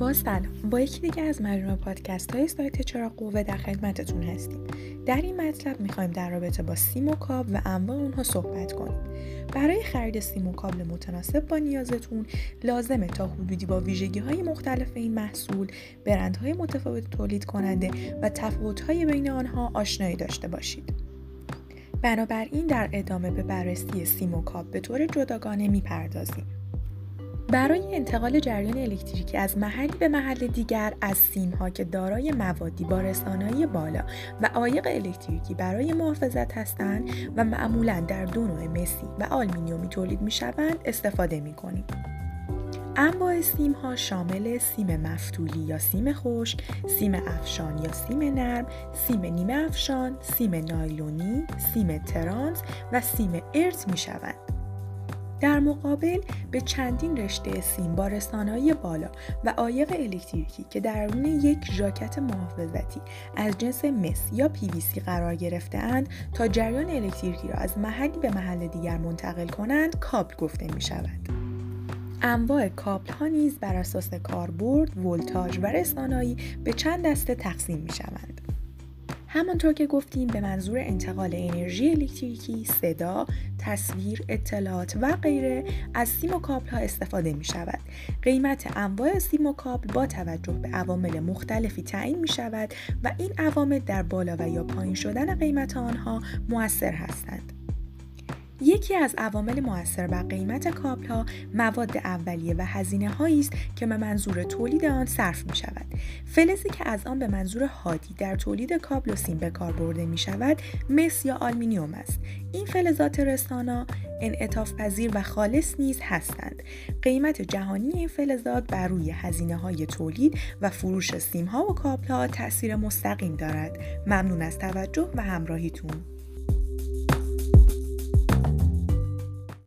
با سلام. با یکی دیگه از مجموعه پادکست های سایت چرا قوه در خدمتتون هستیم. در این مطلب می‌خوایم در رابطه با سیم و کابل و انواع اونها صحبت کنیم. برای خرید سیم و کابل متناسب با نیازتون لازمه تا حدودی با ویژگی های مختلف این محصول برندهای متفاوت تولید کننده و تفاوت های بین آنها آشنایی داشته باشید. بنابراین در ادامه به بررسی سیم و کابل به طور جداگانه می‌پردازیم. برای انتقال جریان الکتریکی از محلی به محل دیگر از سیم ها که دارای موادی با رسانایی بالا و عایق الکتریکی برای محافظت هستند و معمولا در دو نوع مسی و آلمینیومی تولید می شوند استفاده می کنیم. انواع سیم ها شامل سیم مفتولی یا سیم خشک، سیم افشان یا سیم نرم، سیم نیمه افشان، سیم نایلونی، سیم ترانس و سیم ارت می شوند. در مقابل به چندین رشته سیم با رسانه‌های بالا و عایق الکتریکی که درون یک ژاکت محافظتی از جنس مس یا PVC قرار گرفتهاند تا جریان الکتریکی را از محلی به محل دیگر منتقل کنند کابل گفته می شود. انواع کابل ها نیز بر اساس کاربرد، ولتاژ و رسانایی به چند دسته تقسیم می شوند. همانطور که گفتیم به منظور انتقال انرژی الکتریکی، صدا، تصویر، اطلاعات و غیره از سیم و کابل ها استفاده می شود. قیمت انواع سیم و کابل با توجه به عوامل مختلفی تعیین می شود و این عوامل در بالا و یا پایین شدن قیمت آنها مؤثر هستند. یکی از عوامل موثر بر قیمت کابل ها مواد اولیه و هزینه هایی است که به منظور تولید آن صرف می شود. فلزی که از آن به منظور هادی در تولید کابل و سیم به کار برده می شود مس یا آلمینیوم است. این فلزات رسانا انعطاف پذیر و خالص نیز هستند. قیمت جهانی این فلزات بر روی هزینه های تولید و فروش سیم ها و کابل ها تاثیر مستقیم دارد. ممنون از توجه و همراهیتون.